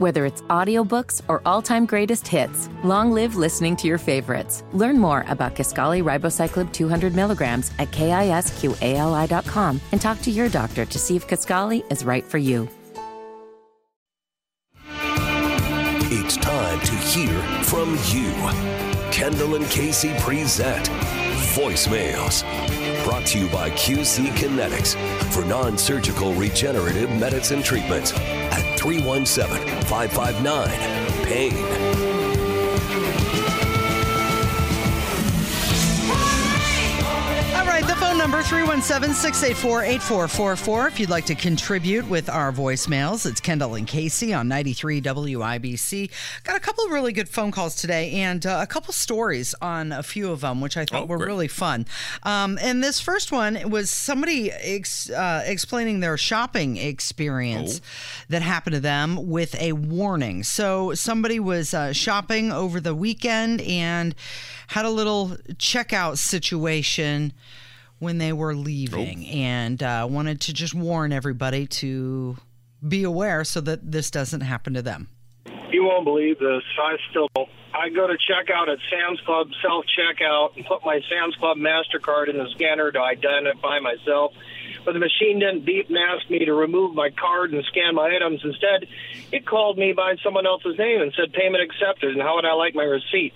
Whether it's audiobooks or all-time greatest hits, long live listening to your favorites. Learn more about Kisqali Ribociclib 200 milligrams at kisqali.com and talk to your doctor to see if Kisqali is right for you. It's time to hear from you. Kendall and Casey present Voicemails. Brought to you by QC Kinetics for non surgical regenerative medicine treatments at 317 559 PAIN. Number 317-684-8444 if you'd like to contribute with our voicemails. It's Kendall and Casey on 93 WIBC. Got a couple of really good phone calls today and uh, a couple stories on a few of them which I thought Oh, were great. really fun. Um, and this first one was somebody ex- uh, explaining their shopping experience Oh. that happened to them with a warning. So somebody was uh, shopping over the weekend and had a little checkout situation when they were leaving and uh, wanted to just warn everybody to be aware so that this doesn't happen to them. You won't believe this. I still I go to checkout at Sam's Club self checkout and put my Sam's Club Mastercard in the scanner to identify myself. But the machine didn't beep and ask me to remove my card and scan my items. Instead, it called me by someone else's name and said payment accepted. And how would I like my receipt?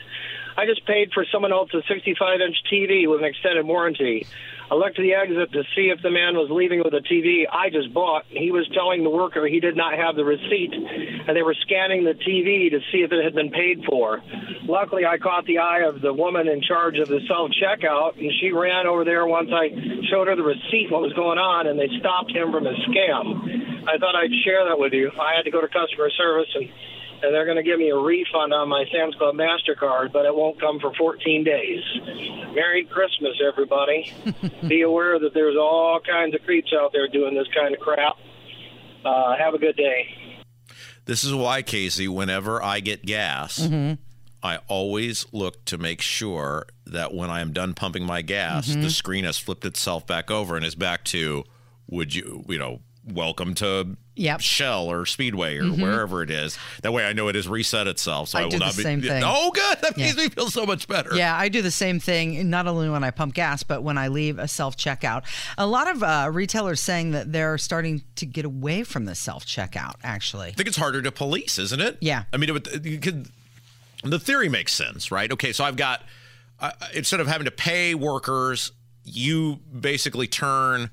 I just paid for someone else's 65 inch TV with an extended warranty. I looked to the exit to see if the man was leaving with a TV I just bought. He was telling the worker he did not have the receipt, and they were scanning the TV to see if it had been paid for. Luckily, I caught the eye of the woman in charge of the self checkout, and she ran over there once I showed her the receipt, what was going on, and they stopped him from a scam. I thought I'd share that with you. I had to go to customer service and and they're going to give me a refund on my Sam's Club MasterCard, but it won't come for 14 days. Merry Christmas, everybody. Be aware that there's all kinds of creeps out there doing this kind of crap. Uh, have a good day. This is why, Casey, whenever I get gas, I always look to make sure that when I am done pumping my gas, the screen has flipped itself back over and is back to, would you, you know, welcome to Yep. Shell or Speedway or wherever it is. That way I know it has reset itself. So I I, will do the not be. same thing. Oh, good. That makes me feel so much better. Yeah, I do the same thing, not only when I pump gas, but when I leave a self checkout. A lot of uh, retailers saying that they're starting to get away from the self checkout, actually. I think it's harder to police, isn't it? Yeah. I mean, it you could, the theory makes sense, right? Okay, so I've got uh, instead of having to pay workers, you basically turn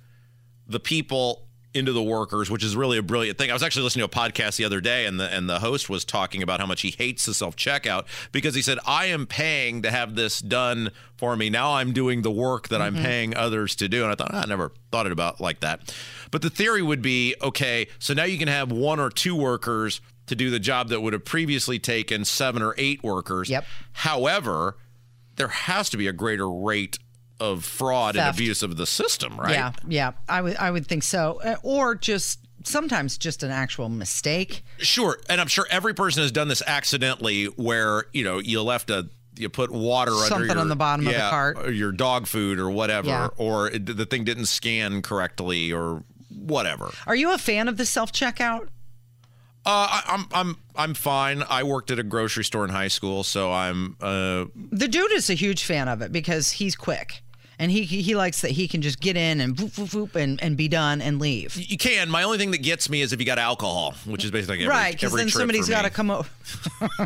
the people into the workers, which is really a brilliant thing. I was actually listening to a podcast the other day, and the and the host was talking about how much he hates the self checkout because he said, "I am paying to have this done for me. Now I'm doing the work that I'm paying others to do." And I thought, "Ah, I never thought it about like that. But the theory would be, okay, so now you can have one or two workers to do the job that would have previously taken seven or eight workers. Yep. However, there has to be a greater rate of fraud and abuse of the system, right? Yeah, yeah, I would, I would think so, Uh, or just sometimes just an actual mistake. Sure, and I'm sure every person has done this accidentally, where you know you left a you put water under Something your, on the bottom of the cart. or your dog food or whatever, Yeah. or it, the thing didn't scan correctly or whatever. Are you a fan of the self checkout? Uh, I, I'm I'm I'm fine. I worked at a grocery store in high school, so I'm uh, The dude is a huge fan of it because he's quick. And he, he likes that he can just get in and voop, voop, voop and, and be done and leave. you can. My only thing that gets me is if you got alcohol, which is basically every, right, because then somebody's got to come over.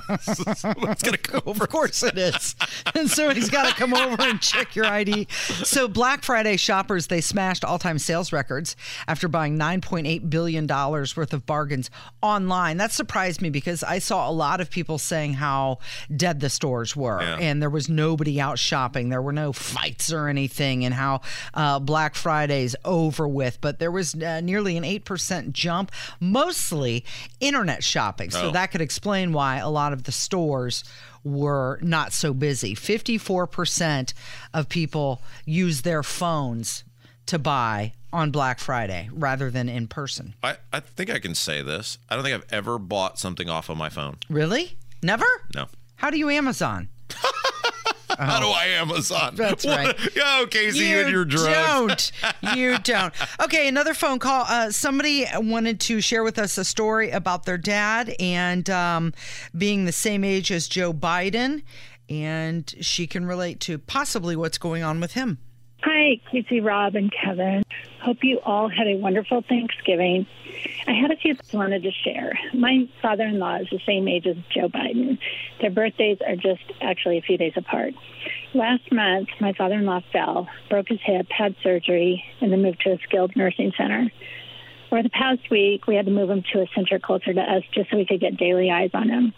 It's gonna come over. Of course it is. and somebody's got to come over and check your ID. So Black Friday shoppers they smashed all-time sales records after buying 9.8 billion dollars worth of bargains online. That surprised me because I saw a lot of people saying how dead the stores were Yeah. and there was nobody out shopping. There were no fights or anything and how uh, Black Friday's over with, but there was uh, nearly an 8% jump, mostly internet shopping. So Oh. that could explain why a lot of the stores were not so busy. 54% of people use their phones to buy on Black Friday rather than in person. I, I think I can say this. I don't think I've ever bought something off of my phone. Really? Never? No. How do you Amazon? How do I Amazon? That's What- right. Oh, Casey, you, and your drugs. don't. You don't. Okay, another phone call. Uh, somebody wanted to share with us a story about their dad and um, being the same age as Joe Biden, and she can relate to possibly what's going on with him. Hi, Casey, Rob, and Kevin. Hope you all had a wonderful Thanksgiving. I had a few things I wanted to share. My father in law is the same age as Joe Biden. Their birthdays are just actually a few days apart. Last month, my father in law fell, broke his hip, had surgery, and then moved to a skilled nursing center. For the past week, we had to move him to a center closer to us just so we could get daily eyes on him.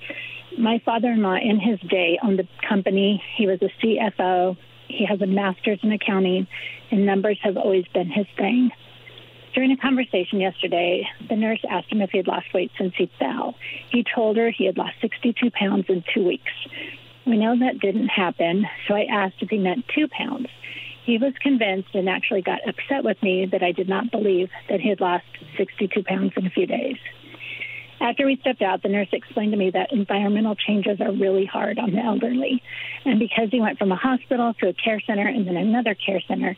My father in law, in his day, owned a company. He was a CFO. He has a master's in accounting, and numbers have always been his thing. During a conversation yesterday, the nurse asked him if he had lost weight since he fell. He told her he had lost 62 pounds in two weeks. We know that didn't happen, so I asked if he meant two pounds. He was convinced and actually got upset with me that I did not believe that he had lost 62 pounds in a few days. After we stepped out, the nurse explained to me that environmental changes are really hard on the elderly. And because he went from a hospital to a care center and then another care center,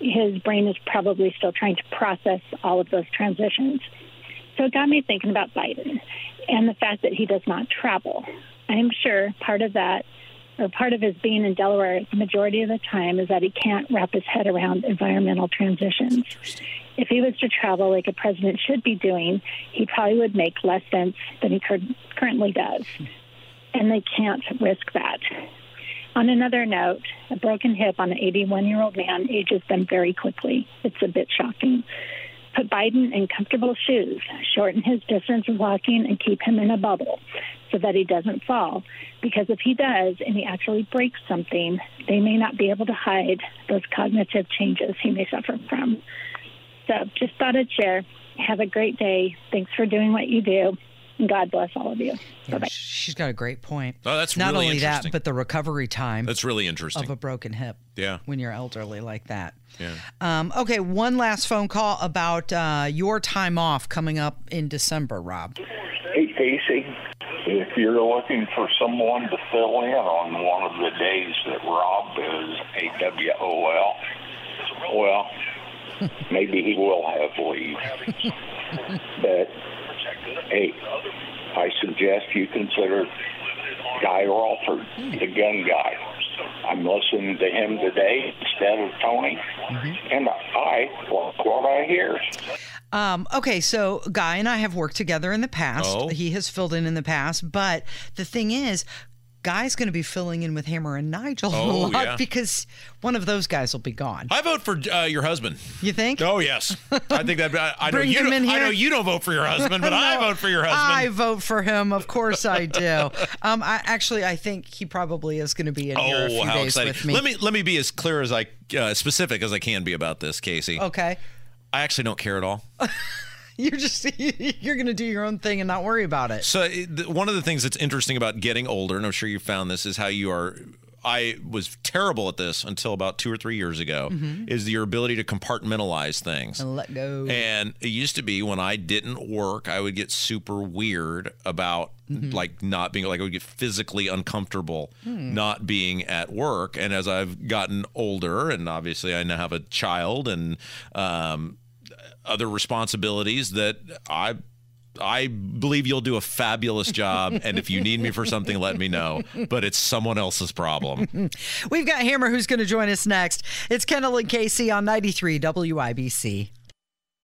his brain is probably still trying to process all of those transitions. So it got me thinking about Biden and the fact that he does not travel. I am sure part of that, or part of his being in Delaware the majority of the time, is that he can't wrap his head around environmental transitions. If he was to travel like a president should be doing, he probably would make less sense than he currently does. And they can't risk that. On another note, a broken hip on an 81 year old man ages them very quickly. It's a bit shocking. Put Biden in comfortable shoes, shorten his distance of walking, and keep him in a bubble so that he doesn't fall. Because if he does and he actually breaks something, they may not be able to hide those cognitive changes he may suffer from. So just thought I'd share. Have a great day. Thanks for doing what you do. And God bless all of you. Yeah, she's got a great point. Oh, that's not really only that, but the recovery time That's really interesting. of a broken hip. Yeah. when you're elderly like that. Yeah. Um, okay, one last phone call about uh, your time off coming up in December, Rob. Hey, Casey, if you're looking for someone to fill in on one of the days that Rob is AWOL, well, maybe he will have leave. but, hey, I suggest you consider Guy Relford, the gun guy. I'm listening to him today instead of Tony, and I like what I hear. Um, okay, so Guy and I have worked together in the past. Oh. He has filled in in the past, but the thing is, Guy's going to be filling in with Hammer and Nigel a Oh, lot yeah. because one of those guys will be gone. I vote for uh, your husband. You think? Oh yes, I think that. I, I know you. Don't, I know you don't vote for your husband, but I vote for your husband. I vote for him. Of course I do. um, I actually I think he probably is going to be in here a Oh, few how days exciting! with me. Let me let me be as clear as I uh, specific as I can be about this, Casey. Okay. I actually don't care at all. You're just you're going to do your own thing and not worry about it. So one of the things that's interesting about getting older, and I'm sure you found this, is how you are. I was terrible at this until about two or three years ago. Mm-hmm. Is your ability to compartmentalize things. And let go. And it used to be when I didn't work, I would get super weird about mm-hmm. like not being like I would get physically uncomfortable hmm. not being at work. And as I've gotten older, and obviously I now have a child and um, other responsibilities, that I. I believe you'll do a fabulous job, and if you need me for something, let me know. But it's someone else's problem. We've got Hammer who's going to join us next. It's Kendall and Casey on 93 WIBC.